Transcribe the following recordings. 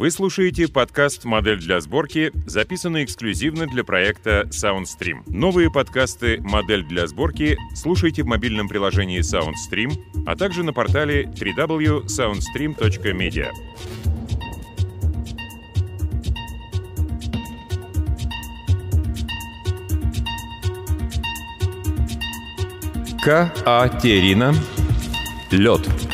Вы слушаете подкаст «Модель для сборки», записанный эксклюзивно для проекта SoundStream. Новые подкасты «Модель для сборки» слушайте в мобильном приложении SoundStream, а также на портале www.soundstream.media. К. А. Терина. Лед.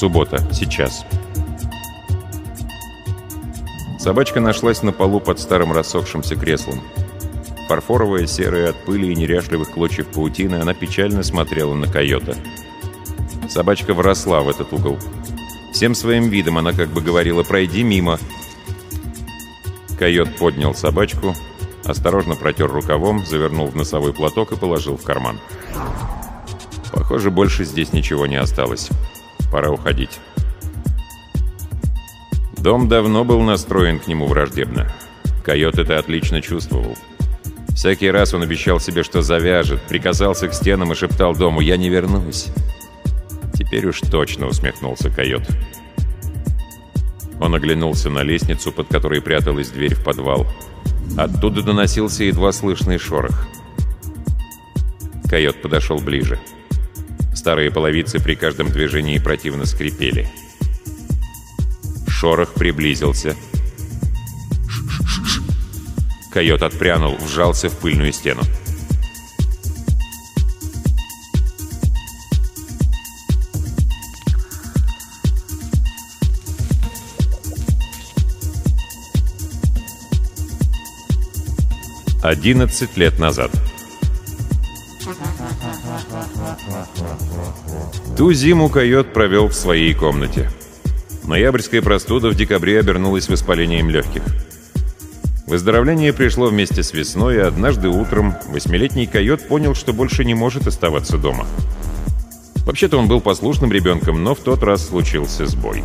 Суббота. Сейчас. Собачка нашлась на полу под старым рассохшимся креслом. Фарфоровая, серая от пыли и неряшливых клочьев паутины, она печально смотрела на койота. Собачка вросла в этот угол. Всем своим видом она как бы говорила «пройди мимо». Койот поднял собачку, осторожно протер рукавом, завернул в носовой платок и положил в карман. Похоже, больше здесь ничего не осталось. Пора уходить. Дом давно был настроен к нему враждебно. Койот это отлично чувствовал. Всякий раз он обещал себе, что завяжет, приказался к стенам и шептал дому «Я не вернусь». Теперь уж точно усмехнулся койот. Он оглянулся на лестницу, под которой пряталась дверь в подвал. Оттуда доносился едва слышный шорох. Койот подошел ближе. Старые половицы при каждом движении противно скрипели. Шорох приблизился. Койот отпрянул, вжался в пыльную стену. Одиннадцать лет назад. Ту зиму койот провел в своей комнате. Ноябрьская простуда в декабре обернулась воспалением легких. Выздоровление пришло вместе с весной, и однажды утром восьмилетний койот понял, что больше не может оставаться дома. Вообще-то он был послушным ребенком, но в тот раз случился сбой.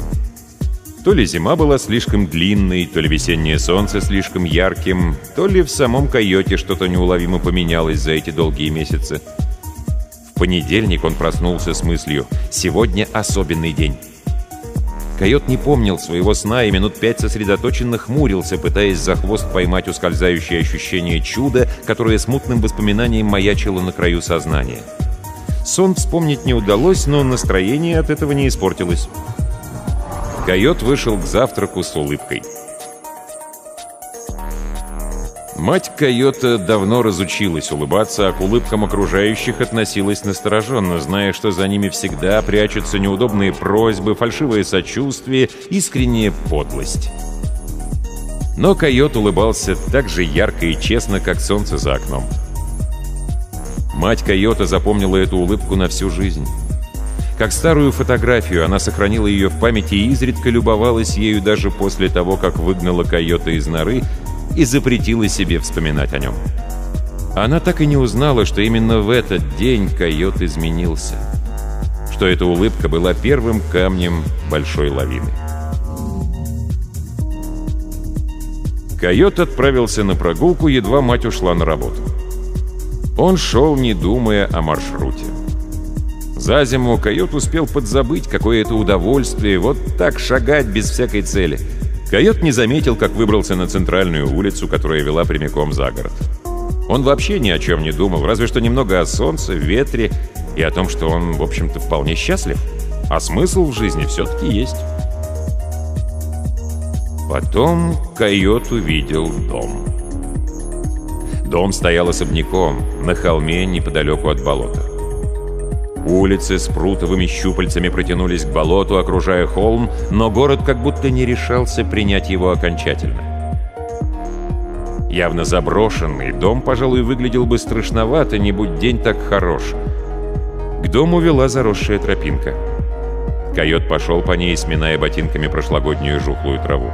То ли зима была слишком длинной, то ли весеннее солнце слишком ярким, то ли в самом койоте что-то неуловимо поменялось за эти долгие месяцы – понедельник он проснулся с мыслью «Сегодня особенный день». Койот не помнил своего сна и минут пять сосредоточенно хмурился, пытаясь за хвост поймать ускользающее ощущение чуда, которое смутным воспоминанием маячило на краю сознания. Сон вспомнить не удалось, но настроение от этого не испортилось. Койот вышел к завтраку с улыбкой. Мать койота давно разучилась улыбаться, а к улыбкам окружающих относилась настороженно, зная, что за ними всегда прячутся неудобные просьбы, фальшивое сочувствие, искренняя подлость. Но койот улыбался так же ярко и честно, как солнце за окном. Мать койота запомнила эту улыбку на всю жизнь. Как старую фотографию, она сохранила ее в памяти и изредка любовалась ею даже после того, как выгнала койота из норы и запретила себе вспоминать о нем. Она так и не узнала, что именно в этот день койот изменился. Что эта улыбка была первым камнем большой лавины. Койот отправился на прогулку, едва мать ушла на работу. Он шел, не думая о маршруте. За зиму койот успел подзабыть, какое это удовольствие вот так шагать без всякой цели — Койот не заметил, как выбрался на центральную улицу, которая вела прямиком за город. Он вообще ни о чем не думал, разве что немного о солнце, ветре и о том, что он, в общем-то, вполне счастлив. А смысл в жизни все-таки есть. Потом койот увидел дом. Дом стоял особняком, на холме неподалеку от болота. Улицы с прутовыми щупальцами протянулись к болоту, окружая холм, но город как будто не решался принять его окончательно. Явно заброшенный, дом, пожалуй, выглядел бы страшновато, не будь день так хорош. К дому вела заросшая тропинка. Койот пошел по ней, сминая ботинками прошлогоднюю жухлую траву.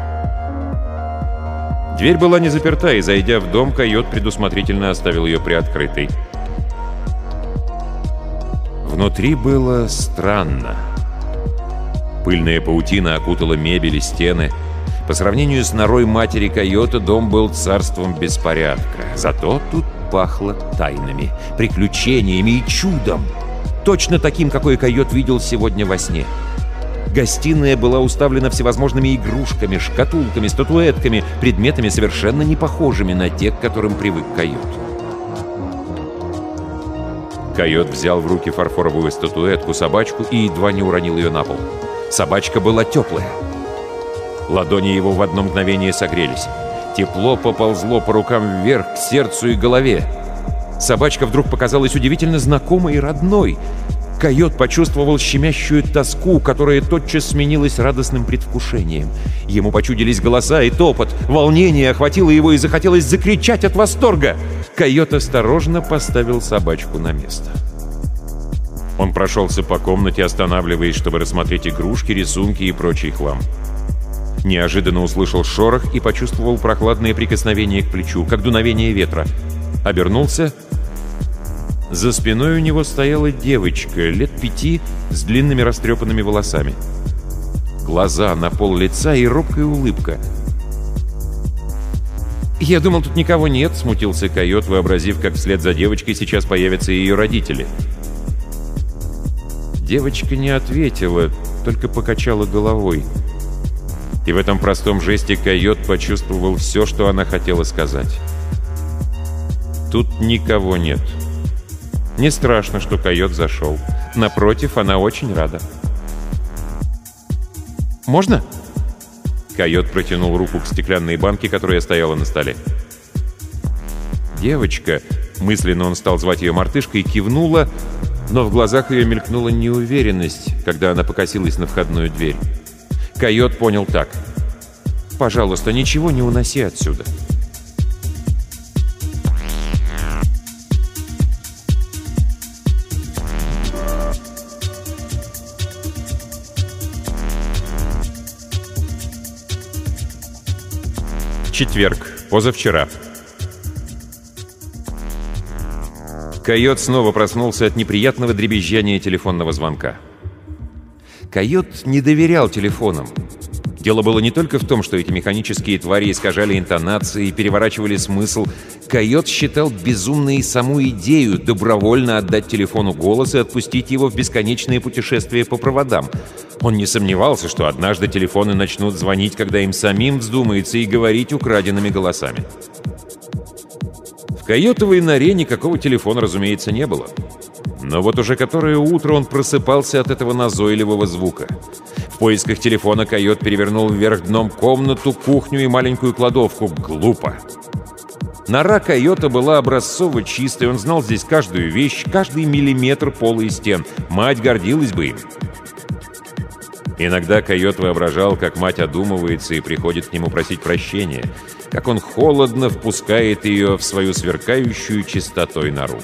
Дверь была не заперта, и, зайдя в дом, койот предусмотрительно оставил ее приоткрытой. Внутри было странно. Пыльная паутина окутала мебель и стены. По сравнению с норой матери койота дом был царством беспорядка. Зато тут пахло тайнами, приключениями и чудом. точно таким, какой койот видел сегодня во сне. Гостиная была уставлена всевозможными игрушками, шкатулками, статуэтками, предметами, совершенно не похожими на те, к которым привык койот. Койот взял в руки фарфоровую статуэтку, собачку и едва не уронил ее на пол. Собачка была теплая. Ладони его в одно мгновение согрелись. Тепло поползло по рукам вверх, к сердцу и голове. Собачка вдруг показалась удивительно знакомой и родной. Койот почувствовал щемящую тоску, которая тотчас сменилась радостным предвкушением. Ему почудились голоса и топот. Волнение охватило его и захотелось закричать от восторга. Койот осторожно поставил собачку на место. Он прошелся по комнате, останавливаясь, чтобы рассмотреть игрушки, рисунки и прочий хлам. Неожиданно услышал шорох и почувствовал прохладное прикосновение к плечу, как дуновение ветра. Обернулся — за спиной у него стояла девочка, лет пяти, с длинными растрепанными волосами. Глаза на пол лица и робкая улыбка. «Я думал, тут никого нет», — смутился койот, вообразив, как вслед за девочкой сейчас появятся ее родители. Девочка не ответила, только покачала головой. И в этом простом жесте койот почувствовал все, что она хотела сказать. «Тут никого нет». Не страшно, что койот зашел. Напротив, она очень рада. «Можно?» Койот протянул руку к стеклянной банке, которая стояла на столе. Девочка, мысленно он стал звать ее мартышкой, кивнула, но в глазах ее мелькнула неуверенность, когда она покосилась на входную дверь. Койот понял так. «Пожалуйста, ничего не уноси отсюда». Четверг. Позавчера. Койот снова проснулся от неприятного дребезжания телефонного звонка. Койот не доверял телефонам. Дело было не только в том, что эти механические твари искажали интонации и переворачивали смысл. Койот считал безумной саму идею добровольно отдать телефону голос и отпустить его в бесконечное путешествие по проводам — он не сомневался, что однажды телефоны начнут звонить, когда им самим вздумается, и говорить украденными голосами. В койотовой норе никакого телефона, разумеется, не было. Но вот уже которое утро он просыпался от этого назойливого звука. Поисках телефона койот перевернул вверх дном комнату, кухню и маленькую кладовку. Глупо. Нора койота была образцово чистой, он знал здесь каждую вещь, каждый миллиметр пола и стен. Мать гордилась бы им. Иногда койот воображал, как мать одумывается и приходит к нему просить прощения, как он холодно впускает ее в свою сверкающую чистотой нору.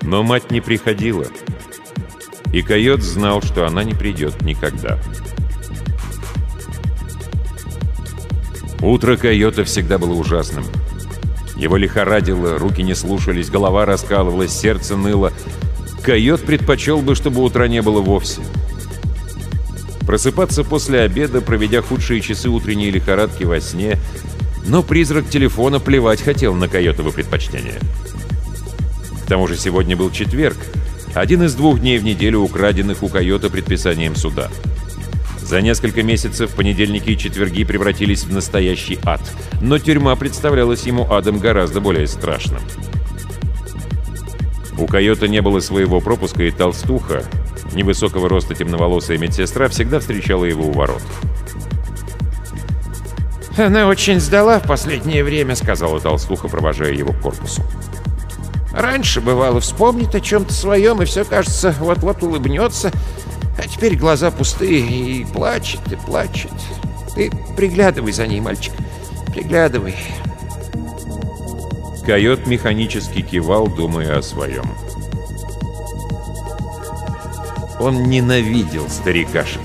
Но мать не приходила, и койот знал, что она не придет никогда. Утро койота всегда было ужасным. Его лихорадило, руки не слушались, голова раскалывалась, сердце ныло. Койот предпочел бы, чтобы утра не было вовсе. Просыпаться после обеда, проведя худшие часы утренней лихорадки во сне, но призрак телефона плевать хотел на койотово предпочтение. К тому же сегодня был четверг, один из двух дней в неделю, украденных у койота предписанием суда. За несколько месяцев понедельники и четверги превратились в настоящий ад, но тюрьма представлялась ему адом гораздо более страшным. У койота не было своего пропуска, и толстуха, невысокого роста темноволосая медсестра всегда встречала его у ворот. «Она очень сдала в последнее время», — сказала толстуха, провожая его к корпусу. «Раньше, бывало, вспомнит о чем-то своем, и все, кажется, вот-вот улыбнется, а теперь глаза пустые и плачет, и плачет. Ты приглядывай за ней, мальчик, приглядывай». Койот механически кивал, думая о своем. Он ненавидел старикашек.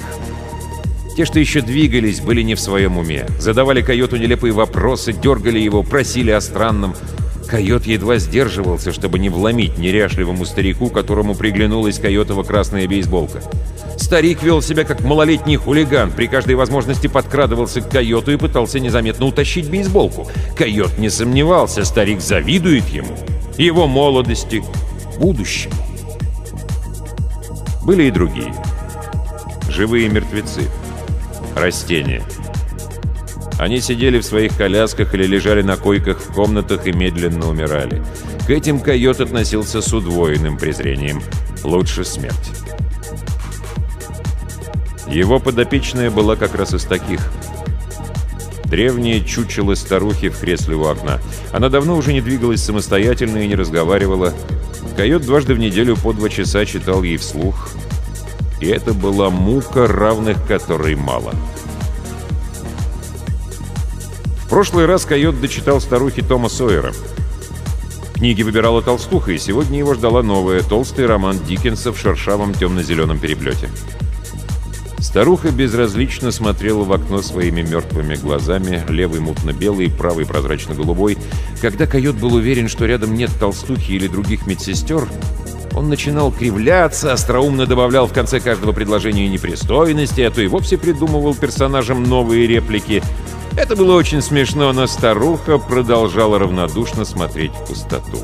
Те, что еще двигались, были не в своем уме. Задавали койоту нелепые вопросы, дергали его, просили о странном. Койот едва сдерживался, чтобы не вломить неряшливому старику, которому приглянулась койотова красная бейсболка. Старик вел себя как малолетний хулиган, при каждой возможности подкрадывался к койоту и пытался незаметно утащить бейсболку. Койот не сомневался, старик завидует ему, его молодости, будущему. Были и другие. Живые мертвецы. Растения. Они сидели в своих колясках или лежали на койках в комнатах и медленно умирали. К этим койот относился с удвоенным презрением. Лучше смерть. Его подопечная была как раз из таких. Древняя чучело старухи в кресле у окна. Она давно уже не двигалась самостоятельно и не разговаривала. Койот дважды в неделю по два часа читал ей вслух. И это была мука, равных которой мало. В прошлый раз койот дочитал старухе Тома Сойера. Книги выбирала толстуха, и сегодня его ждала новая, толстый роман Диккенса в шершавом темно-зеленом переплете. Старуха безразлично смотрела в окно своими мертвыми глазами, левый мутно-белый, правый прозрачно-голубой. Когда койот был уверен, что рядом нет толстухи или других медсестер, он начинал кривляться, остроумно добавлял в конце каждого предложения непристойности, а то и вовсе придумывал персонажам новые реплики. Это было очень смешно, но старуха продолжала равнодушно смотреть в пустоту.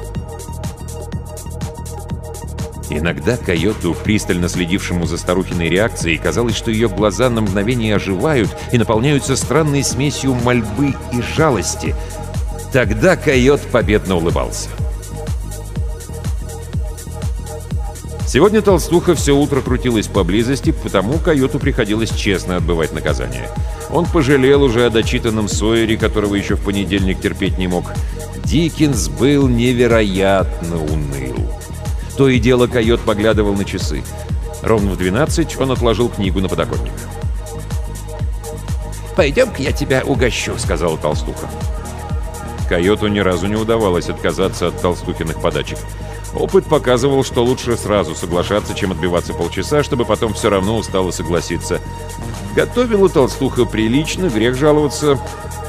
Иногда койоту, пристально следившему за старухиной реакцией, казалось, что ее глаза на мгновение оживают и наполняются странной смесью мольбы и жалости. Тогда койот победно улыбался. Сегодня толстуха все утро крутилась поблизости, потому койоту приходилось честно отбывать наказание. Он пожалел уже о дочитанном Сойере, которого еще в понедельник терпеть не мог. Диккенс был невероятно уныл. То и дело койот поглядывал на часы. Ровно в 12 он отложил книгу на подоконник. «Пойдем-ка я тебя угощу», — сказала толстуха. Койоту ни разу не удавалось отказаться от толстухиных подачек. Опыт показывал, что лучше сразу соглашаться, чем отбиваться полчаса, чтобы потом все равно устало согласиться. Готовила толстуха прилично, грех жаловаться.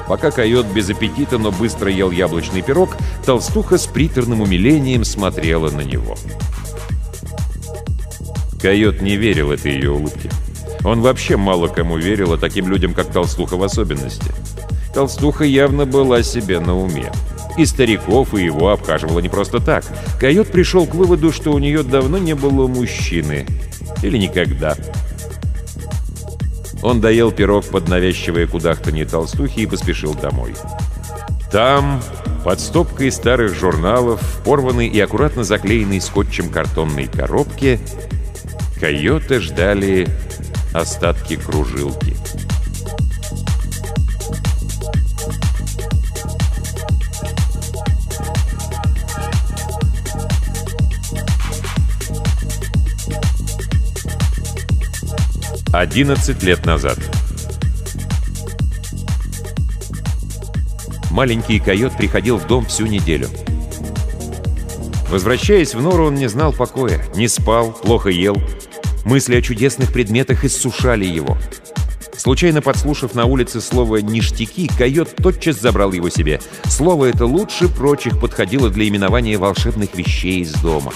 Пока койот без аппетита, но быстро ел яблочный пирог, толстуха с приторным умилением смотрела на него. Койот не верил этой ее улыбке. Он вообще мало кому верил, а таким людям, как толстуха в особенности. Толстуха явно была себе на уме. И стариков, и его обхаживала не просто так. Койот пришел к выводу, что у нее давно не было мужчины. Или никогда. Он доел пирог под навязчивое кудахтанье толстухи и поспешил домой. Там, под стопкой старых журналов, в порванной и аккуратно заклеенной скотчем картонной коробке, койоты ждали остатки кружилки. 11 лет назад. Маленький койот приходил в дом всю неделю. Возвращаясь в нору, он не знал покоя, не спал, плохо ел. Мысли о чудесных предметах иссушали его. Случайно подслушав на улице слово «ништяки», койот тотчас забрал его себе. Слово это лучше прочих подходило для именования волшебных вещей из дома.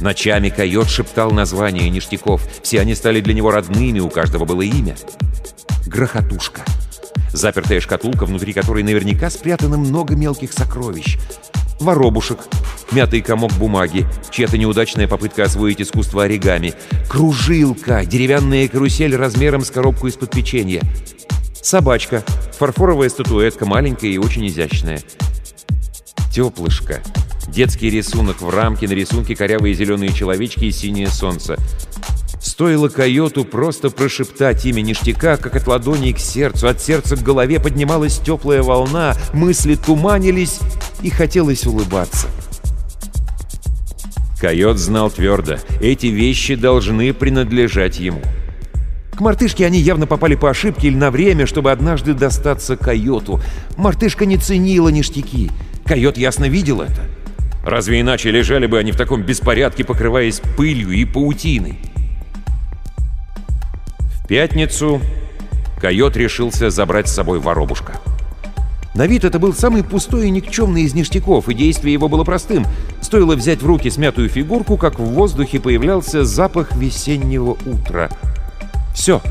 Ночами койот шептал названия ништяков. Все они стали для него родными, у каждого было имя. Грохотушка. Запертая шкатулка, внутри которой наверняка спрятано много мелких сокровищ. Воробушек. Мятый комок бумаги. Чья-то неудачная попытка освоить искусство оригами. Кружилка. Деревянная карусель размером с коробку из-под печенья. Собачка. Фарфоровая статуэтка, маленькая и очень изящная. Теплышко. Детский рисунок в рамке, на рисунке корявые зеленые человечки и синее солнце. Стоило койоту просто прошептать имя ништяка, как от ладони к сердцу, от сердца к голове поднималась теплая волна, мысли туманились и хотелось улыбаться. Койот знал твердо, эти вещи должны принадлежать ему. К мартышке они явно попали по ошибке или на время, чтобы однажды достаться койоту. Мартышка не ценила ништяки. Койот ясно видел это. Разве иначе лежали бы они в таком беспорядке, покрываясь пылью и паутиной? В пятницу койот решился забрать с собой воробушка. На вид это был самый пустой и никчемный из ништяков, и действие его было простым. Стоило взять в руки смятую фигурку, как в воздухе появлялся запах весеннего утра. Все.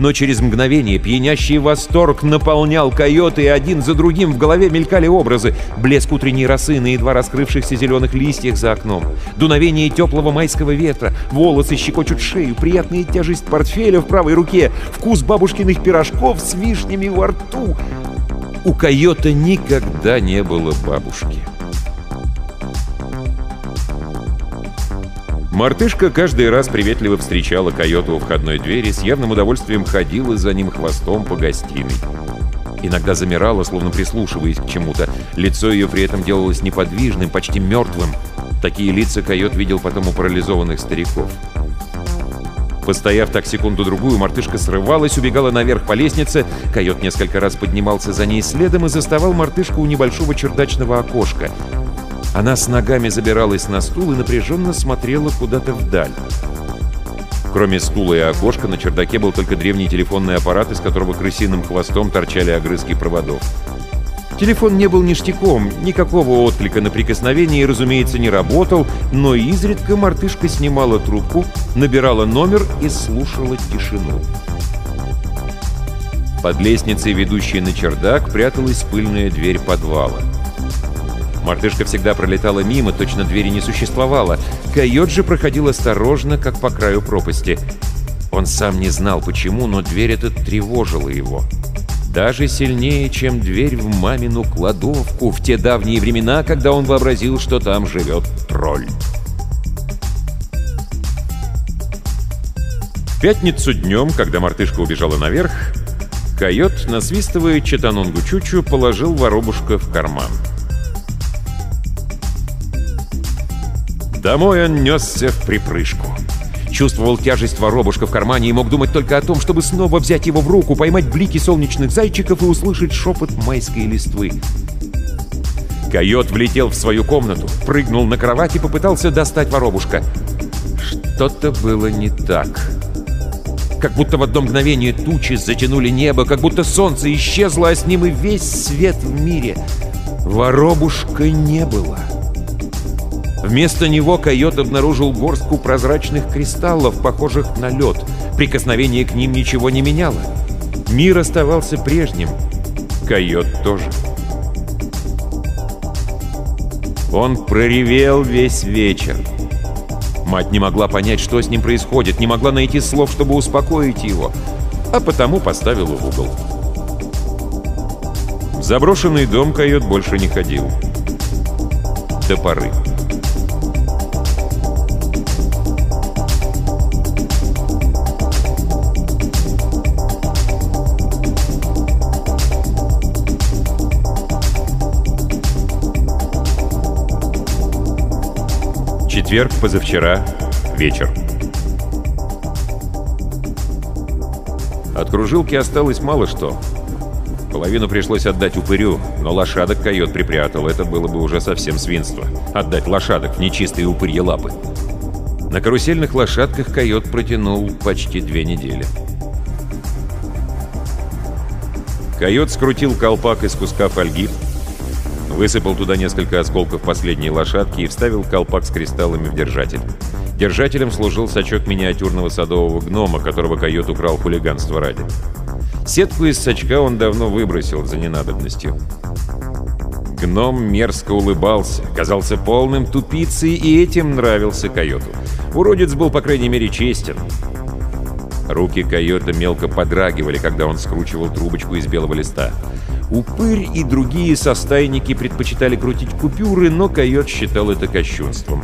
Но через мгновение пьянящий восторг наполнял койоты, и один за другим в голове мелькали образы. Блеск утренней росы на едва раскрывшихся зеленых листьях за окном, дуновение теплого майского ветра, волосы щекочут шею, приятная тяжесть портфеля в правой руке, вкус бабушкиных пирожков с вишнями во рту. У койота никогда не было бабушки. Мартышка каждый раз приветливо встречала койота у входной двери, с явным удовольствием ходила за ним хвостом по гостиной. Иногда замирала, словно прислушиваясь к чему-то. Лицо ее при этом делалось неподвижным, почти мертвым. Такие лица койот видел потом у парализованных стариков. Постояв так секунду-другую, мартышка срывалась, убегала наверх по лестнице. Койот несколько раз поднимался за ней следом и заставал мартышку у небольшого чердачного окошка. Она с ногами забиралась на стул и напряженно смотрела куда-то вдаль. Кроме стула и окошка, на чердаке был только древний телефонный аппарат, из которого крысиным хвостом торчали огрызки проводов. Телефон не был ништяком, никакого отклика на прикосновение, разумеется, не работал, но изредка мартышка снимала трубку, набирала номер и слушала тишину. Под лестницей, ведущей на чердак, пряталась пыльная дверь подвала. Мартышка всегда пролетала мимо, точно двери не существовало. Койот же проходил осторожно, как по краю пропасти. Он сам не знал почему, но дверь эта тревожила его. Даже сильнее, чем дверь в мамину кладовку в те давние времена, когда он вообразил, что там живет тролль. В пятницу днем, когда мартышка убежала наверх, койот, насвистывая Читанунгу Чучу, положил воробушка в карман. Домой он несся в припрыжку. Чувствовал тяжесть воробушка в кармане и мог думать только о том, чтобы снова взять его в руку, поймать блики солнечных зайчиков и услышать шепот майской листвы. Койот влетел в свою комнату, прыгнул на кровать и попытался достать воробушка. Что-то было не так. Как будто в одно мгновение тучи затянули небо, как будто солнце исчезло, а с ним и весь свет в мире. Воробушка не было. — Вместо него койот обнаружил горстку прозрачных кристаллов, похожих на лед. Прикосновение к ним ничего не меняло. Мир оставался прежним. Койот тоже. Он проревел весь вечер. Мать не могла понять, что с ним происходит, не могла найти слов, чтобы успокоить его, а потому поставила в угол. В заброшенный дом койот больше не ходил. До поры. Четверг, позавчера, вечер. От кружилки осталось мало что. Половину пришлось отдать упырю, но лошадок койот припрятал. Это было бы уже совсем свинство. Отдать лошадок в нечистые упырье лапы. На карусельных лошадках койот протянул почти две недели. Койот скрутил колпак из куска фольги, Высыпал туда несколько осколков последней лошадки и вставил колпак с кристаллами в держатель. Держателем служил сачок миниатюрного садового гнома, которого койот украл хулиганство ради. Сетку из сачка он давно выбросил за ненадобностью. Гном мерзко улыбался, казался полным тупицей, и этим нравился койоту. Уродец был, по крайней мере, честен. Руки койота мелко подрагивали, когда он скручивал трубочку из белого листа. Упырь и другие состайники предпочитали крутить купюры, но койот считал это кощунством.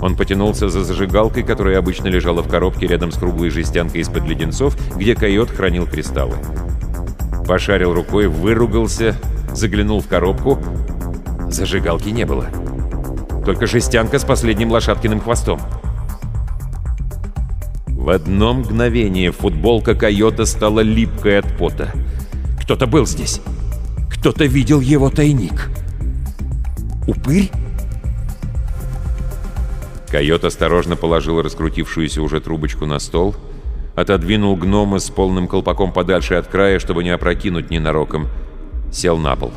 Он потянулся за зажигалкой, которая обычно лежала в коробке рядом с круглой жестянкой из-под леденцов, где койот хранил кристаллы. Пошарил рукой, выругался, заглянул в коробку. Зажигалки не было. Только жестянка с последним лошадкиным хвостом. В одно мгновение футболка койота стала липкой от пота. Кто-то был здесь. Кто-то видел его тайник. Упырь? Койот осторожно положил раскрутившуюся уже трубочку на стол, отодвинул гнома с полным колпаком подальше от края, чтобы не опрокинуть ненароком, сел на пол.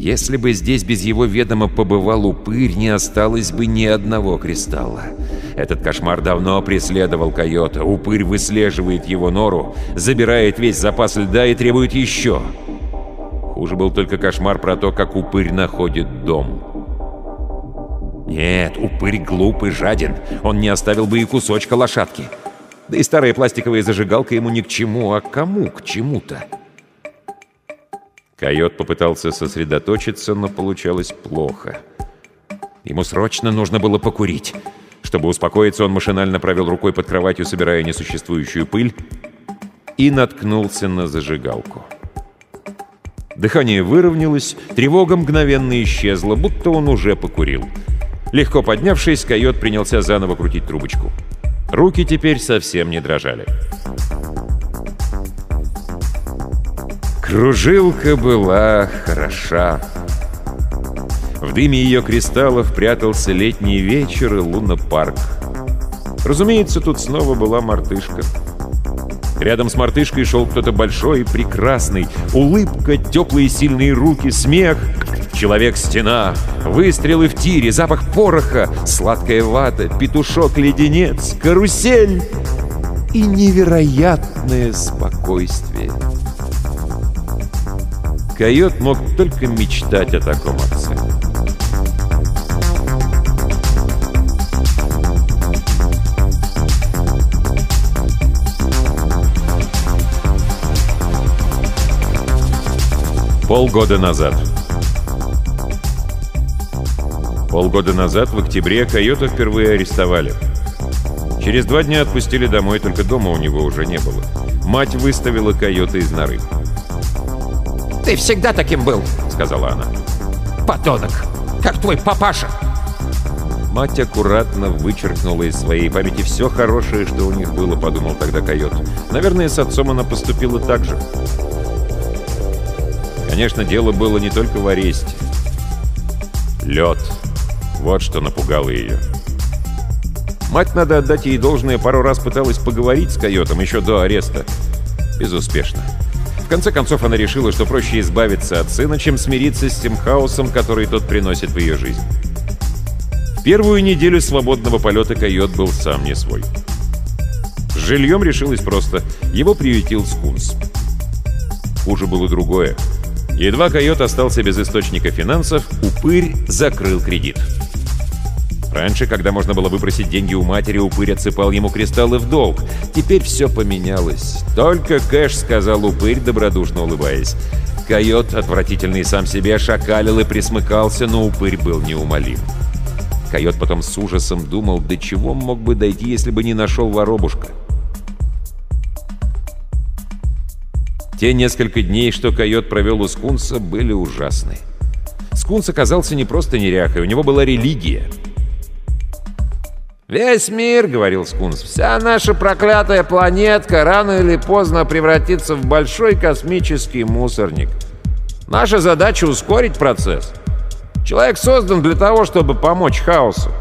Если бы здесь без его ведома побывал упырь, не осталось бы ни одного кристалла. Этот кошмар давно преследовал койота. Упырь выслеживает его нору, забирает весь запас льда и требует еще. Хуже был только кошмар про то, как упырь находит дом. Нет, упырь глупый, жаден. Он не оставил бы и кусочка лошадки. Да и старая пластиковая зажигалка ему ни к чему, а кому к чему-то. Койот попытался сосредоточиться, но получалось плохо. Ему срочно нужно было покурить. Чтобы успокоиться, он машинально провел рукой под кроватью, собирая несуществующую пыль, и наткнулся на зажигалку. Дыхание выровнялось, тревога мгновенно исчезла, будто он уже покурил. Легко поднявшись, койот принялся заново крутить трубочку. Руки теперь совсем не дрожали. Кружилка была хороша. В дыме ее кристаллов прятался летний вечер и лунопарк. Разумеется, тут снова была мартышка. Рядом с мартышкой шел кто-то большой и прекрасный. Улыбка, теплые сильные руки, смех. Человек-стена, выстрелы в тире, запах пороха, сладкая вата, петушок-леденец, карусель и невероятное спокойствие. Койот мог только мечтать о таком отце. Полгода назад. Полгода назад, в октябре, Койота впервые арестовали. Через два дня отпустили домой, только дома у него уже не было. Мать выставила Койота из норы. «Ты всегда таким был», — сказала она. «Подонок, как твой папаша». Мать аккуратно вычеркнула из своей памяти все хорошее, что у них было, подумал тогда койот. Наверное, с отцом она поступила так же. Конечно, дело было не только в аресте. Лед. Вот что напугало ее. Мать, надо отдать ей должное, пару раз пыталась поговорить с койотом еще до ареста. Безуспешно конце концов, она решила, что проще избавиться от сына, чем смириться с тем хаосом, который тот приносит в ее жизнь. В первую неделю свободного полета койот был сам не свой. С жильем решилось просто. Его приютил скунс. Хуже было другое. Едва койот остался без источника финансов, упырь закрыл кредит. Раньше, когда можно было выпросить деньги у матери, упырь отсыпал ему кристаллы в долг. Теперь все поменялось. Только кэш, сказал упырь, добродушно улыбаясь. Койот, отвратительный сам себе, шакалил и присмыкался, но упырь был неумолим. Койот потом с ужасом думал, до чего мог бы дойти, если бы не нашел воробушка. Те несколько дней, что койот провел у скунса, были ужасны. Скунс оказался не просто неряхой, у него была религия — «Весь мир, — говорил Скунс, — вся наша проклятая планетка рано или поздно превратится в большой космический мусорник. Наша задача — ускорить процесс. Человек создан для того, чтобы помочь хаосу».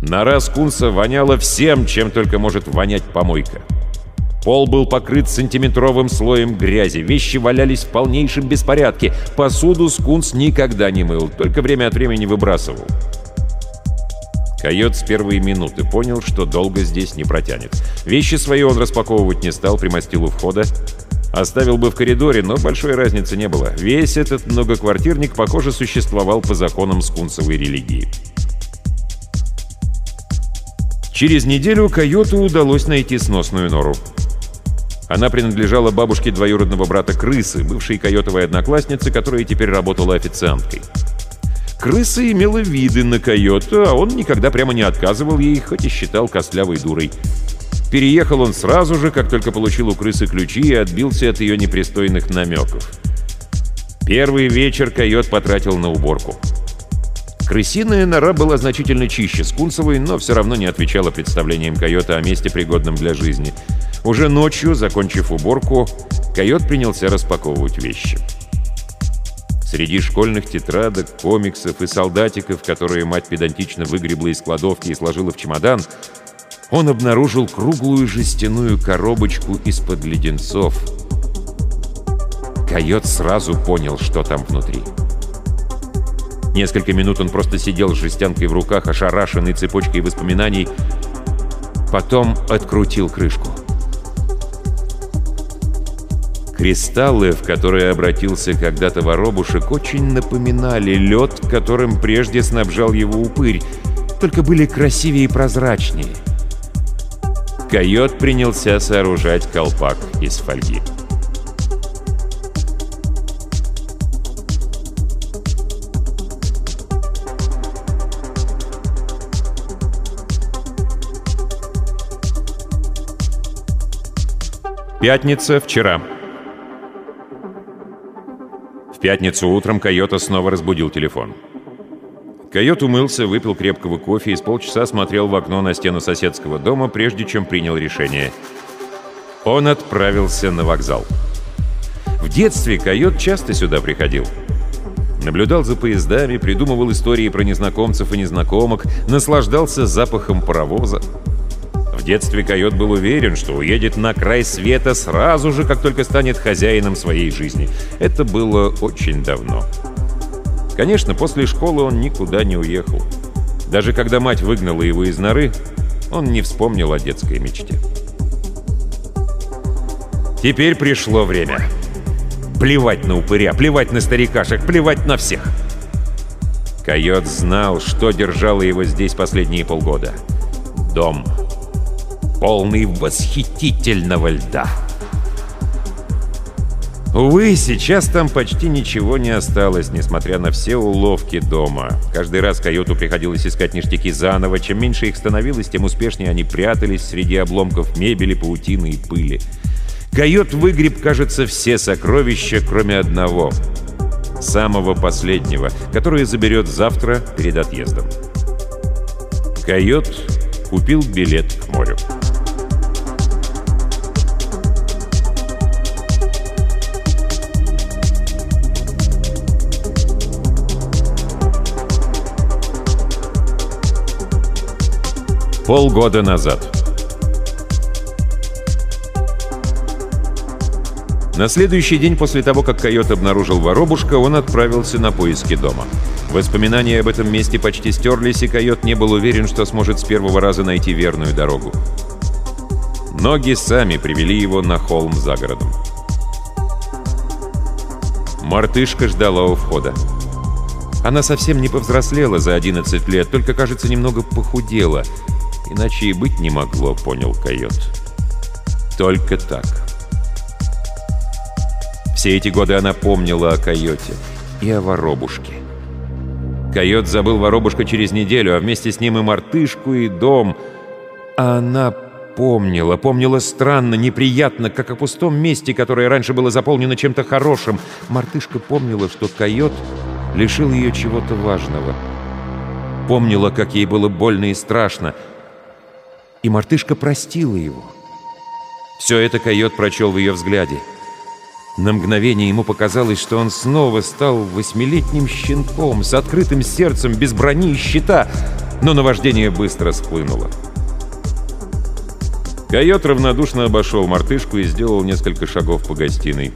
Нора Скунса воняла всем, чем только может вонять помойка. Пол был покрыт сантиметровым слоем грязи, вещи валялись в полнейшем беспорядке, посуду Скунс никогда не мыл, только время от времени выбрасывал. Койот с первой минуты понял, что долго здесь не протянет. Вещи свои он распаковывать не стал, примостил у входа. Оставил бы в коридоре, но большой разницы не было. Весь этот многоквартирник, похоже, существовал по законам скунсовой религии. Через неделю койоту удалось найти сносную нору. Она принадлежала бабушке двоюродного брата Крысы, бывшей койотовой однокласснице, которая теперь работала официанткой. Крыса имела виды на койота, а он никогда прямо не отказывал ей, хоть и считал костлявой дурой. Переехал он сразу же, как только получил у крысы ключи и отбился от ее непристойных намеков. Первый вечер койот потратил на уборку. Крысиная нора была значительно чище скунсовой, но все равно не отвечала представлениям койота о месте, пригодном для жизни. Уже ночью, закончив уборку, койот принялся распаковывать вещи. Среди школьных тетрадок, комиксов и солдатиков, которые мать педантично выгребла из кладовки и сложила в чемодан, он обнаружил круглую жестяную коробочку из-под леденцов. Койот сразу понял, что там внутри. Несколько минут он просто сидел с жестянкой в руках, ошарашенный цепочкой воспоминаний, потом открутил крышку. Кристаллы, в которые обратился когда-то воробушек, очень напоминали лед, которым прежде снабжал его упырь, только были красивее и прозрачнее. Койот принялся сооружать колпак из фольги. Пятница, вчера пятницу утром Койота снова разбудил телефон. Койот умылся, выпил крепкого кофе и с полчаса смотрел в окно на стену соседского дома, прежде чем принял решение. Он отправился на вокзал. В детстве Койот часто сюда приходил. Наблюдал за поездами, придумывал истории про незнакомцев и незнакомок, наслаждался запахом паровоза. В детстве койот был уверен, что уедет на край света сразу же, как только станет хозяином своей жизни. Это было очень давно. Конечно, после школы он никуда не уехал. Даже когда мать выгнала его из норы, он не вспомнил о детской мечте. Теперь пришло время. Плевать на упыря, плевать на старикашек, плевать на всех. Койот знал, что держало его здесь последние полгода. Дом. Дом полный восхитительного льда. Увы, сейчас там почти ничего не осталось, несмотря на все уловки дома. Каждый раз койоту приходилось искать ништяки заново. Чем меньше их становилось, тем успешнее они прятались среди обломков мебели, паутины и пыли. Койот выгреб, кажется, все сокровища, кроме одного. Самого последнего, которое заберет завтра перед отъездом. Койот купил билет к морю. Полгода назад. На следующий день после того, как койот обнаружил воробушка, он отправился на поиски дома. Воспоминания об этом месте почти стерлись, и койот не был уверен, что сможет с первого раза найти верную дорогу. Ноги сами привели его на холм за городом. Мартышка ждала у входа. Она совсем не повзрослела за 11 лет, только, кажется, немного похудела — Иначе и быть не могло, понял койот. Только так. Все эти годы она помнила о койоте и о воробушке. Койот забыл воробушка через неделю, а вместе с ним и мартышку, и дом. А она помнила, помнила странно, неприятно, как о пустом месте, которое раньше было заполнено чем-то хорошим. Мартышка помнила, что койот лишил ее чего-то важного. Помнила, как ей было больно и страшно — и мартышка простила его. Все это койот прочел в ее взгляде. На мгновение ему показалось, что он снова стал восьмилетним щенком с открытым сердцем, без брони и щита, но наваждение быстро схлынуло. Койот равнодушно обошел мартышку и сделал несколько шагов по гостиной.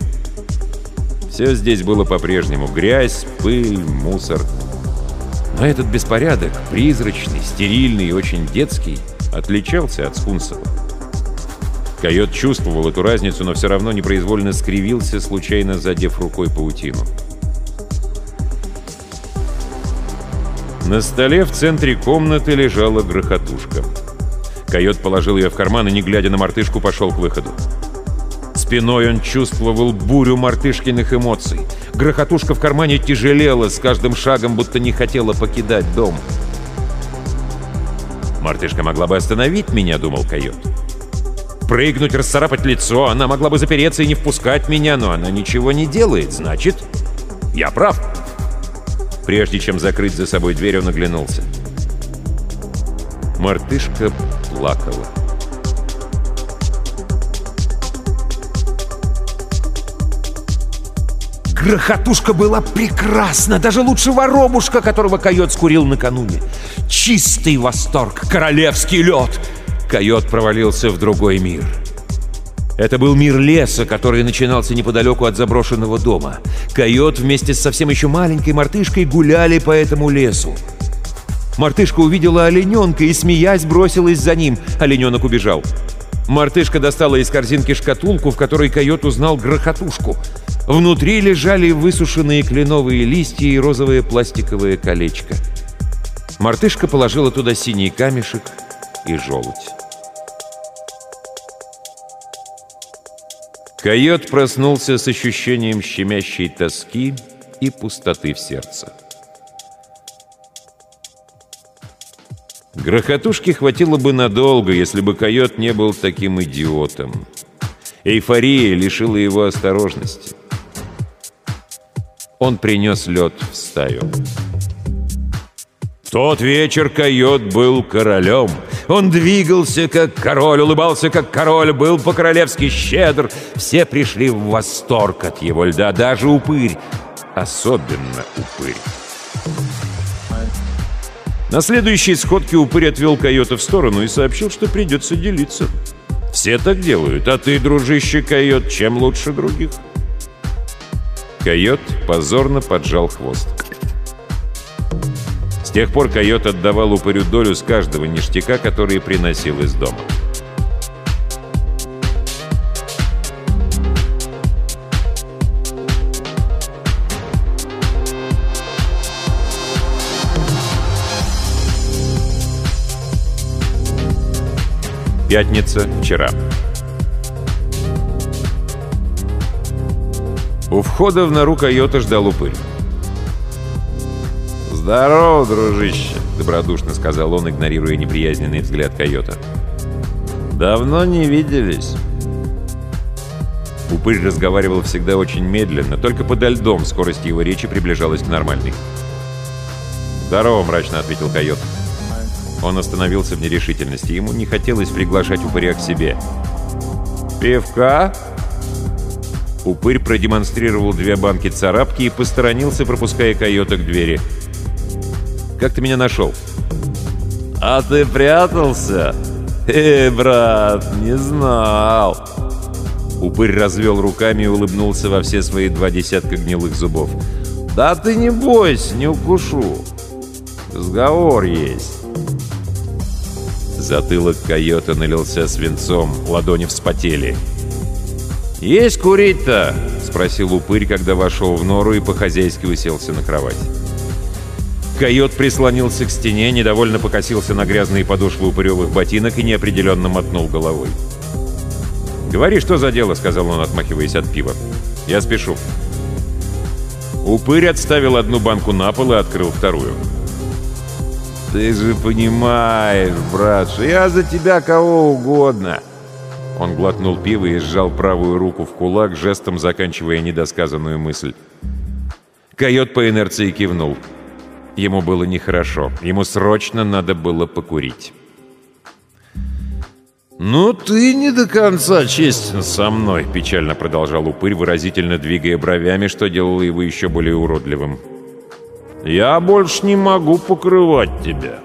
Все здесь было по-прежнему. Грязь, пыль, мусор. Но этот беспорядок, призрачный, стерильный и очень детский — отличался от Скунсова. Койот чувствовал эту разницу, но все равно непроизвольно скривился, случайно задев рукой паутину. На столе в центре комнаты лежала грохотушка. Койот положил ее в карман и, не глядя на мартышку, пошел к выходу. Спиной он чувствовал бурю мартышкиных эмоций. Грохотушка в кармане тяжелела с каждым шагом, будто не хотела покидать дом. «Дом» Мартышка могла бы остановить меня, думал койот. Прыгнуть, расцарапать лицо, она могла бы запереться и не впускать меня, но она ничего не делает, значит, я прав. Прежде чем закрыть за собой дверь, он оглянулся. Мартышка плакала. Грохотушка была прекрасна, даже лучше воробушка, которого койот скурил накануне. Чистый восторг, королевский лед. Койот провалился в другой мир. Это был мир леса, который начинался неподалеку от заброшенного дома. Койот вместе с совсем еще маленькой мартышкой гуляли по этому лесу. Мартышка увидела олененка и, смеясь, бросилась за ним. Олененок убежал. Мартышка достала из корзинки шкатулку, в которой койот узнал грохотушку. Внутри лежали высушенные кленовые листья и розовое пластиковое колечко. Мартышка положила туда синий камешек и желудь. Койот проснулся с ощущением щемящей тоски и пустоты в сердце. Грохотушки хватило бы надолго, если бы койот не был таким идиотом. Эйфория лишила его осторожности. Он принес лед в стаю. тот вечер койот был королем — он двигался, как король, улыбался, как король, был по-королевски щедр. Все пришли в восторг от его льда, даже упырь. Особенно упырь. На следующей сходке упырь отвел койота в сторону и сообщил, что придется делиться. Все так делают, а ты, дружище койот, чем лучше других? Койот позорно поджал хвост тех пор койот отдавал упырю долю с каждого ништяка, который приносил из дома. Пятница, вчера. У входа в нору койота ждал упырь. «Здорово, дружище!» — добродушно сказал он, игнорируя неприязненный взгляд койота. «Давно не виделись». Упырь разговаривал всегда очень медленно, только подо льдом скорость его речи приближалась к нормальной. «Здорово», — мрачно ответил койот. Он остановился в нерешительности. Ему не хотелось приглашать упыря к себе. «Пивка?» Упырь продемонстрировал две банки царапки и посторонился, пропуская койота к двери. Как ты меня нашел?» «А ты прятался? Эй, брат, не знал!» Упырь развел руками и улыбнулся во все свои два десятка гнилых зубов. «Да ты не бойся, не укушу. Разговор есть». Затылок койота налился свинцом, ладони вспотели. «Есть курить-то?» — спросил упырь, когда вошел в нору и по-хозяйски уселся на кровать. Койот прислонился к стене, недовольно покосился на грязные подошвы упыревых ботинок и неопределенно мотнул головой. «Говори, что за дело?» — сказал он, отмахиваясь от пива. «Я спешу». Упырь отставил одну банку на пол и открыл вторую. «Ты же понимаешь, брат, что я за тебя кого угодно!» Он глотнул пиво и сжал правую руку в кулак, жестом заканчивая недосказанную мысль. Койот по инерции кивнул. Ему было нехорошо. Ему срочно надо было покурить. «Ну, ты не до конца честен со мной», — печально продолжал упырь, выразительно двигая бровями, что делало его еще более уродливым. «Я больше не могу покрывать тебя.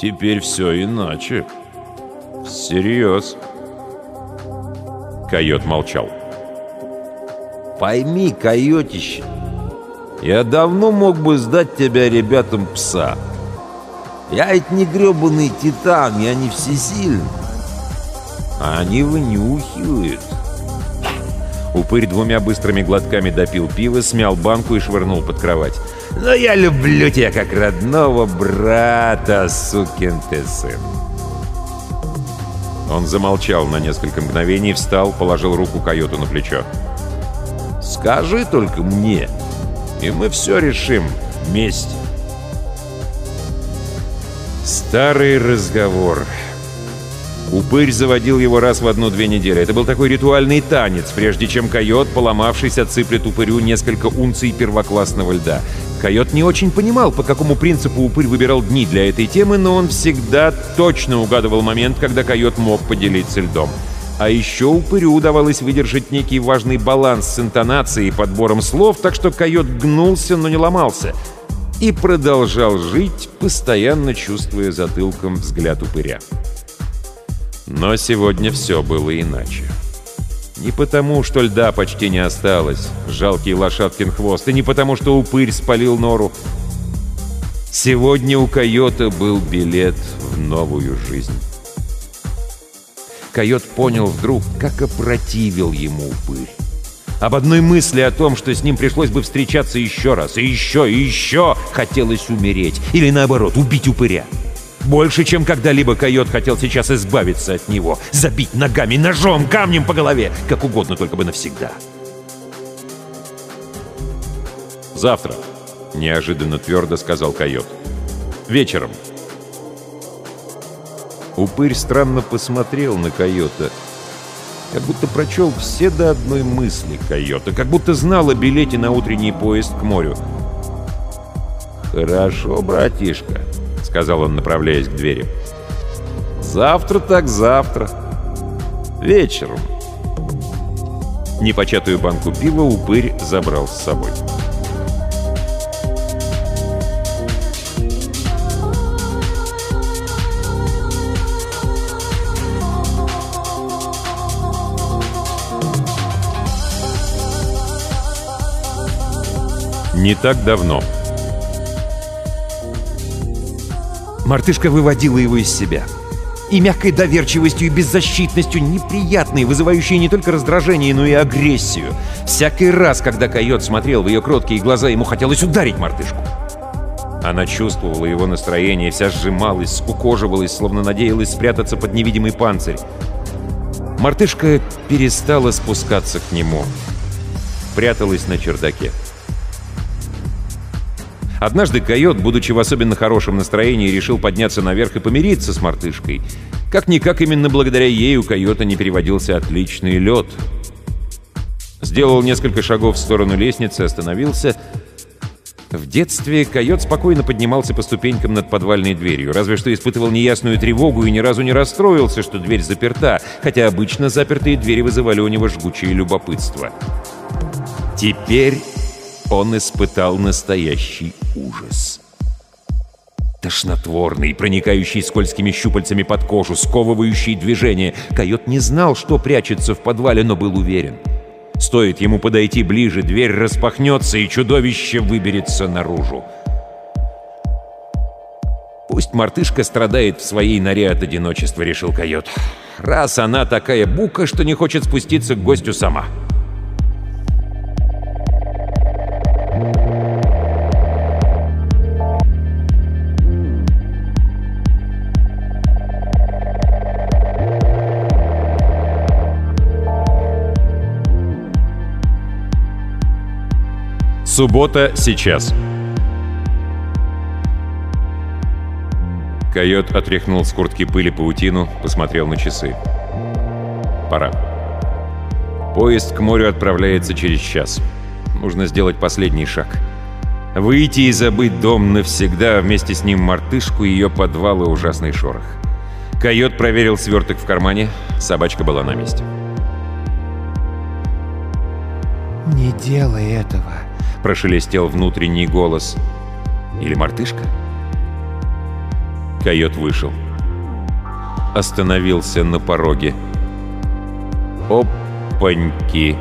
Теперь все иначе. Всерьез». Койот молчал. «Пойми, койотище, я давно мог бы сдать тебя ребятам пса. Я ведь не гребаный титан, я не всесильный. А они вынюхивают. Упырь двумя быстрыми глотками допил пиво, смял банку и швырнул под кровать. «Но я люблю тебя как родного брата, сукин ты сын!» Он замолчал на несколько мгновений, встал, положил руку койоту на плечо. «Скажи только мне, и мы все решим вместе. Старый разговор. Упырь заводил его раз в одну-две недели. Это был такой ритуальный танец, прежде чем койот, поломавшись, отсыплет упырю несколько унций первоклассного льда. Койот не очень понимал, по какому принципу упырь выбирал дни для этой темы, но он всегда точно угадывал момент, когда койот мог поделиться льдом. А еще упырю удавалось выдержать некий важный баланс с интонацией и подбором слов, так что койот гнулся, но не ломался. И продолжал жить, постоянно чувствуя затылком взгляд упыря. Но сегодня все было иначе. Не потому, что льда почти не осталось, жалкий лошадкин хвост, и не потому, что упырь спалил нору. Сегодня у койота был билет в новую жизнь. Койот понял вдруг, как опротивил ему упырь. Об одной мысли о том, что с ним пришлось бы встречаться еще раз, и еще, и еще, хотелось умереть. Или наоборот, убить упыря. Больше, чем когда-либо койот хотел сейчас избавиться от него. Забить ногами, ножом, камнем по голове. Как угодно, только бы навсегда. «Завтра», — неожиданно твердо сказал койот. «Вечером». Упырь странно посмотрел на койота, как будто прочел все до одной мысли койота, как будто знал о билете на утренний поезд к морю. «Хорошо, братишка», — сказал он, направляясь к двери. «Завтра так завтра. Вечером». Непочатую банку пива упырь забрал с собой. Не так давно. Мартышка выводила его из себя. И мягкой доверчивостью, и беззащитностью, неприятной, вызывающей не только раздражение, но и агрессию. Всякий раз, когда койот смотрел в ее кроткие глаза, ему хотелось ударить мартышку. Она чувствовала его настроение, вся сжималась, скукоживалась, словно надеялась спрятаться под невидимый панцирь. Мартышка перестала спускаться к нему. Пряталась на чердаке. Однажды койот, будучи в особенно хорошем настроении, решил подняться наверх и помириться с мартышкой. Как-никак именно благодаря ей у койота не переводился отличный лед. Сделал несколько шагов в сторону лестницы, остановился. В детстве койот спокойно поднимался по ступенькам над подвальной дверью, разве что испытывал неясную тревогу и ни разу не расстроился, что дверь заперта, хотя обычно запертые двери вызывали у него жгучее любопытство. Теперь он испытал настоящий ужас. Тошнотворный, проникающий скользкими щупальцами под кожу, сковывающий движение. Койот не знал, что прячется в подвале, но был уверен. Стоит ему подойти ближе, дверь распахнется, и чудовище выберется наружу. «Пусть мартышка страдает в своей норе от одиночества», — решил койот. «Раз она такая бука, что не хочет спуститься к гостю сама». Суббота сейчас. Койот отряхнул с куртки пыли паутину, посмотрел на часы. Пора. Поезд к морю отправляется через час. Нужно сделать последний шаг. Выйти и забыть дом навсегда, а вместе с ним мартышку ее подвал и ужасный шорох. Койот проверил сверток в кармане, собачка была на месте. «Не делай этого», прошелестел внутренний голос. Или мартышка? Койот вышел. Остановился на пороге. Опаньки!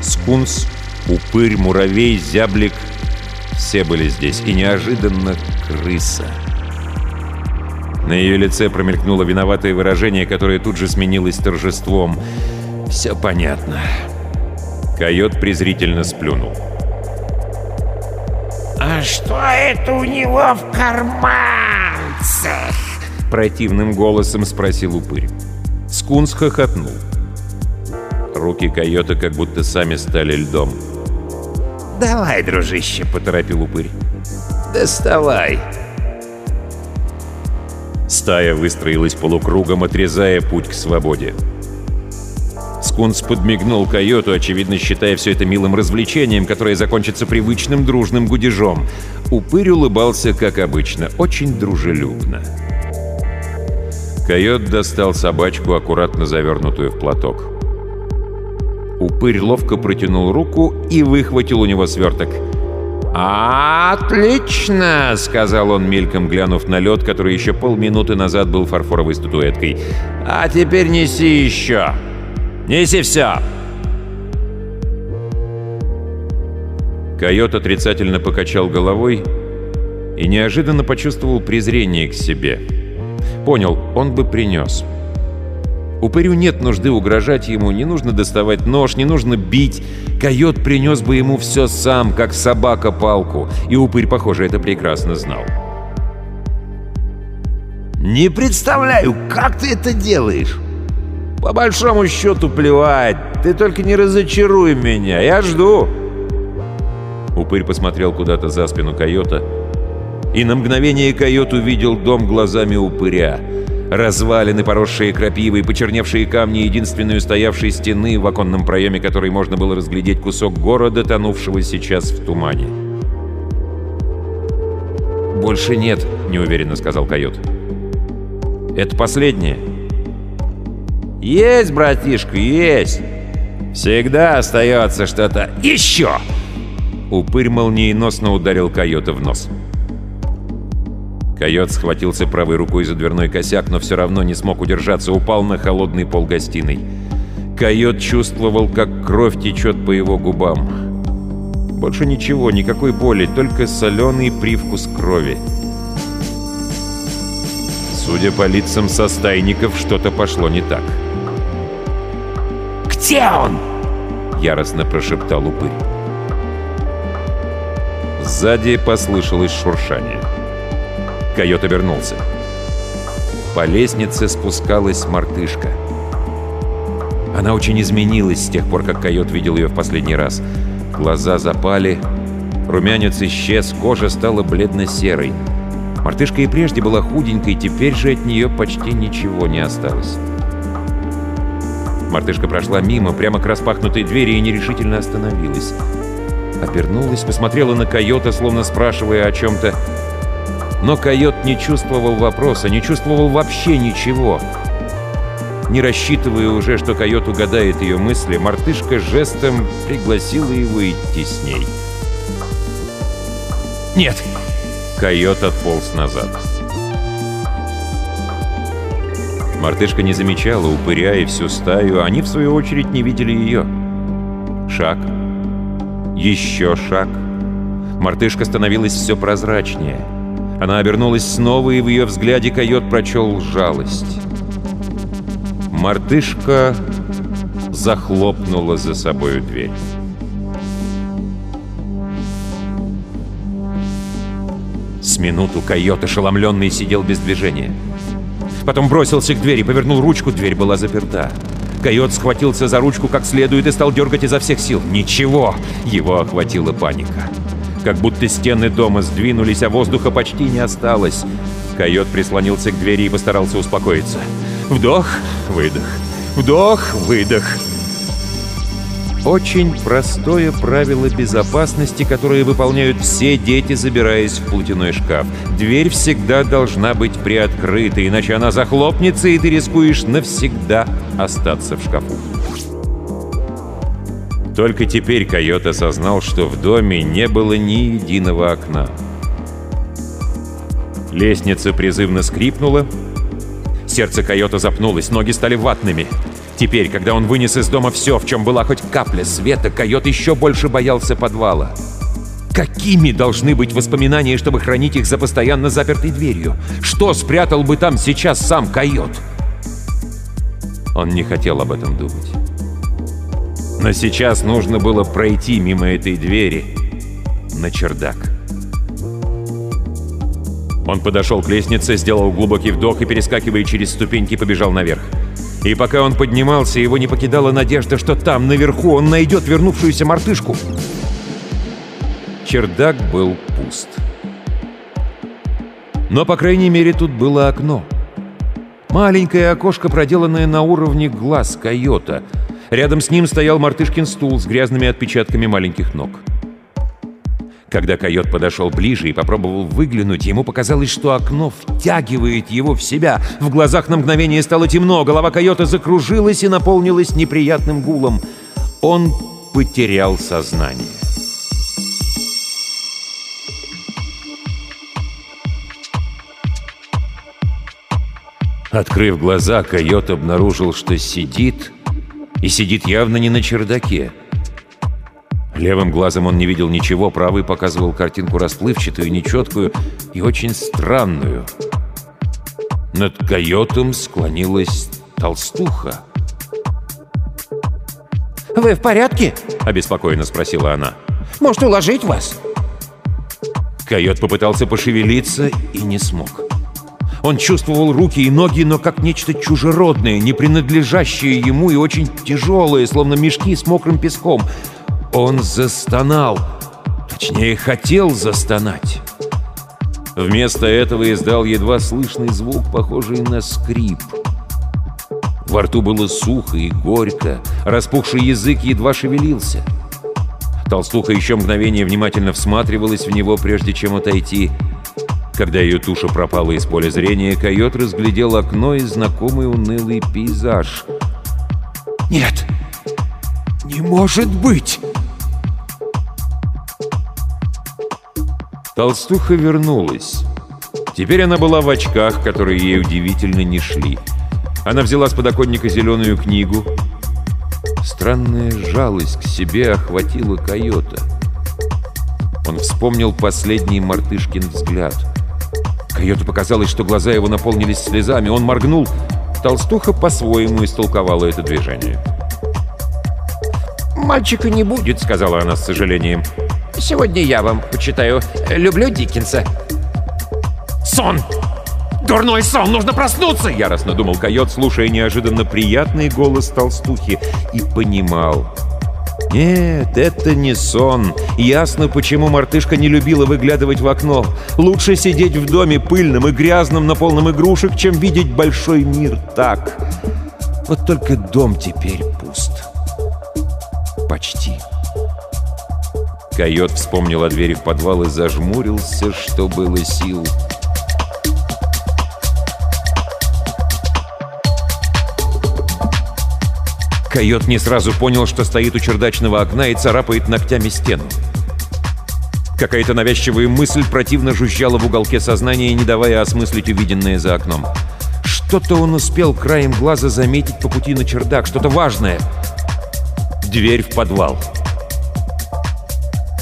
Скунс, упырь, муравей, зяблик — все были здесь. И неожиданно крыса. На ее лице промелькнуло виноватое выражение, которое тут же сменилось торжеством. «Все понятно». Койот презрительно сплюнул. «А что это у него в карманцах?» Противным голосом спросил упырь. Скунс хохотнул. Руки койота как будто сами стали льдом. «Давай, дружище», — поторопил упырь. «Доставай». Стая выстроилась полукругом, отрезая путь к свободе. Скунс подмигнул койоту, очевидно считая все это милым развлечением, которое закончится привычным дружным гудежом. Упырь улыбался, как обычно, очень дружелюбно. Койот достал собачку, аккуратно завернутую в платок. Упырь ловко протянул руку и выхватил у него сверток. «Отлично!» — сказал он, мельком глянув на лед, который еще полминуты назад был фарфоровой статуэткой. «А теперь неси еще!» Неси все!» Койот отрицательно покачал головой и неожиданно почувствовал презрение к себе. Понял, он бы принес. Упырю нет нужды угрожать ему, не нужно доставать нож, не нужно бить. Койот принес бы ему все сам, как собака палку, и упырь, похоже, это прекрасно знал. «Не представляю, как ты это делаешь!» «По большому счету плевать, ты только не разочаруй меня, я жду!» Упырь посмотрел куда-то за спину койота, и на мгновение койот увидел дом глазами упыря. Развалины, поросшие крапивой, почерневшие камни единственной устоявшей стены, в оконном проеме которой можно было разглядеть кусок города, тонувшего сейчас в тумане. «Больше нет», — неуверенно сказал койот. «Это последнее». «Есть, братишка, есть! Всегда остается что-то еще!» Упырь молниеносно ударил койота в нос. Койот схватился правой рукой за дверной косяк, но все равно не смог удержаться, упал на холодный пол гостиной. Койот чувствовал, как кровь течет по его губам. Больше ничего, никакой боли, только соленый привкус крови. Судя по лицам состайников, что-то пошло не так. «Где он?» — яростно прошептал упырь. Сзади послышалось шуршание. Койот обернулся. По лестнице спускалась мартышка. Она очень изменилась с тех пор, как койот видел ее в последний раз. Глаза запали, румянец исчез, кожа стала бледно-серой. Мартышка и прежде была худенькой, теперь же от нее почти ничего не осталось. Мартышка прошла мимо, прямо к распахнутой двери и нерешительно остановилась. Обернулась, посмотрела на койота, словно спрашивая о чем-то. Но койот не чувствовал вопроса, не чувствовал вообще ничего. Не рассчитывая уже, что койот угадает ее мысли, мартышка жестом пригласила его идти с ней. «Нет!» Койот отполз назад. Мартышка не замечала упыря и всю стаю, они, в свою очередь, не видели ее. Шаг. Еще шаг. Мартышка становилась все прозрачнее. Она обернулась снова, и в ее взгляде койот прочел жалость. Мартышка захлопнула за собою дверь. С минуту койот, ошеломленный, сидел без движения. Потом бросился к двери, повернул ручку, дверь была заперта. Койот схватился за ручку как следует и стал дергать изо всех сил. Ничего! Его охватила паника. Как будто стены дома сдвинулись, а воздуха почти не осталось. Койот прислонился к двери и постарался успокоиться. Вдох, выдох. Вдох, выдох. Очень простое правило безопасности, которое выполняют все дети, забираясь в платяной шкаф. Дверь всегда должна быть приоткрыта, иначе она захлопнется, и ты рискуешь навсегда остаться в шкафу. Только теперь койот осознал, что в доме не было ни единого окна. Лестница призывно скрипнула. Сердце койота запнулось, ноги стали ватными. Теперь, когда он вынес из дома все, в чем была хоть капля света, койот еще больше боялся подвала. Какими должны быть воспоминания, чтобы хранить их за постоянно запертой дверью? Что спрятал бы там сейчас сам койот? Он не хотел об этом думать. Но сейчас нужно было пройти мимо этой двери на чердак. Он подошел к лестнице, сделал глубокий вдох и, перескакивая через ступеньки, побежал наверх. И пока он поднимался, его не покидала надежда, что там, наверху, он найдет вернувшуюся мартышку. Чердак был пуст. Но, по крайней мере, тут было окно. Маленькое окошко, проделанное на уровне глаз койота. Рядом с ним стоял мартышкин стул с грязными отпечатками маленьких ног. Когда койот подошел ближе и попробовал выглянуть, ему показалось, что окно втягивает его в себя. В глазах на мгновение стало темно, голова койота закружилась и наполнилась неприятным гулом. Он потерял сознание. Открыв глаза, койот обнаружил, что сидит И сидит явно не на чердаке. Левым глазом он не видел ничего, правый показывал картинку расплывчатую, нечеткую и очень странную. Над койотом склонилась толстуха. «Вы в порядке?» — обеспокоенно спросила она. «Может, уложить вас?» Койот попытался пошевелиться и не смог. Он чувствовал руки и ноги, но как нечто чужеродное, не принадлежащее ему и очень тяжелое, словно мешки с мокрым песком. Он застонал. Точнее, хотел застонать. Вместо этого издал едва слышный звук, похожий на скрип. Во рту было сухо и горько, распухший язык едва шевелился. Толстуха еще мгновение внимательно всматривалась в него, прежде чем отойти. Когда ее туша пропала из поля зрения, койот разглядел окно и знакомый унылый пейзаж. «Нет! Не может быть!» Толстуха вернулась. Теперь она была в очках, которые ей удивительно не шли. Она взяла с подоконника зеленую книгу. Странная жалость к себе охватила койота. Он вспомнил последний мартышкин взгляд. Койоту показалось, что глаза его наполнились слезами. Он моргнул. Толстуха по-своему истолковала это движение. «Мальчика не будет», — сказала она с сожалением. Сегодня я вам почитаю. Люблю Диккенса». «Сон! Дурной сон! Нужно проснуться!» Яростно думал койот, слушая неожиданно приятный голос толстухи. И понимал. Нет, это не сон. Ясно, почему мартышка не любила выглядывать в окно. Лучше сидеть в доме пыльным и грязным на полном игрушек, чем видеть большой мир так. Вот только дом теперь пуст. Почти. Койот вспомнил о двери в подвал и зажмурился, что было сил. Койот не сразу понял, что стоит у чердачного окна и царапает ногтями стену. Какая-то навязчивая мысль противно жужжала в уголке сознания, не давая осмыслить увиденное за окном. Что-то он успел краем глаза заметить по пути на чердак, что-то важное. Дверь в подвал.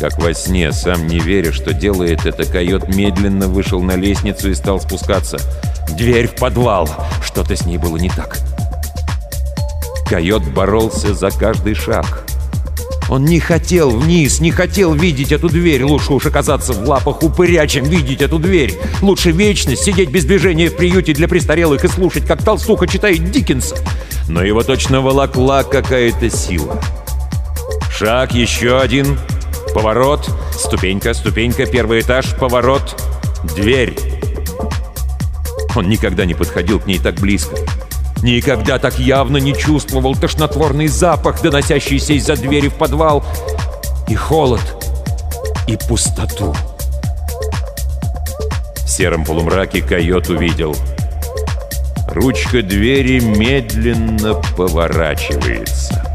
Как во сне, сам не веря, что делает это, койот медленно вышел на лестницу и стал спускаться. Дверь в подвал! Что-то с ней было не так. Койот боролся за каждый шаг. Он не хотел вниз, не хотел видеть эту дверь. Лучше уж оказаться в лапах упыря, чем видеть эту дверь. Лучше вечность сидеть без движения в приюте для престарелых и слушать, как толстуха читает Диккенса. Но его точно волокла какая-то сила. Шаг еще один — Поворот, ступенька, ступенька, первый этаж, поворот, дверь. Он никогда не подходил к ней так близко. Никогда так явно не чувствовал тошнотворный запах, доносящийся из-за двери в подвал. И холод, и пустоту. В сером полумраке койот увидел. Ручка двери медленно поворачивается.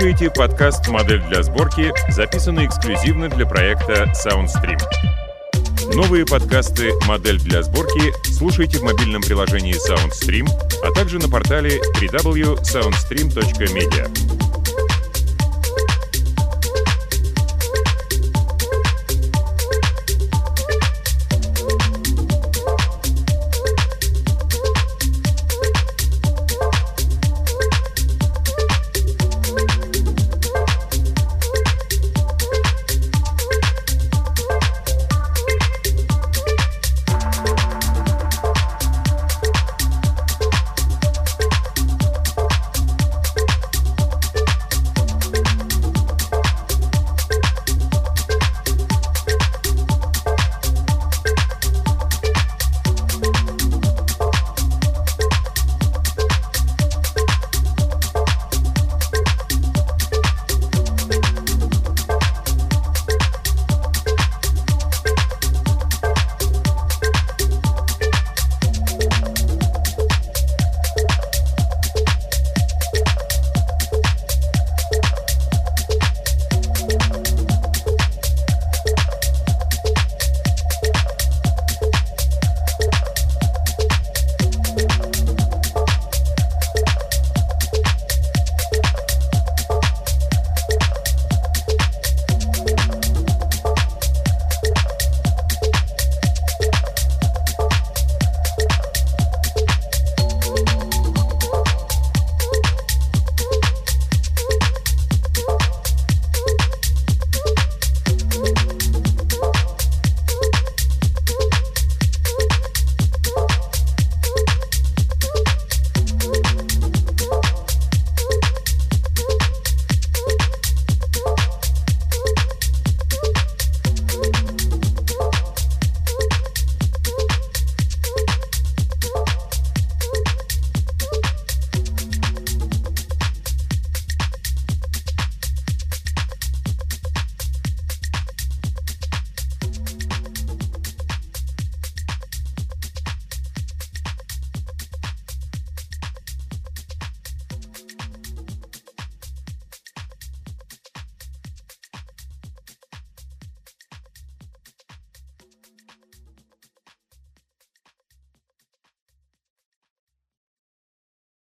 Слушаете подкаст «Модель для сборки», записанный эксклюзивно для проекта SoundStream. Новые подкасты «Модель для сборки» слушайте в мобильном приложении SoundStream, а также на портале www.soundstream.media.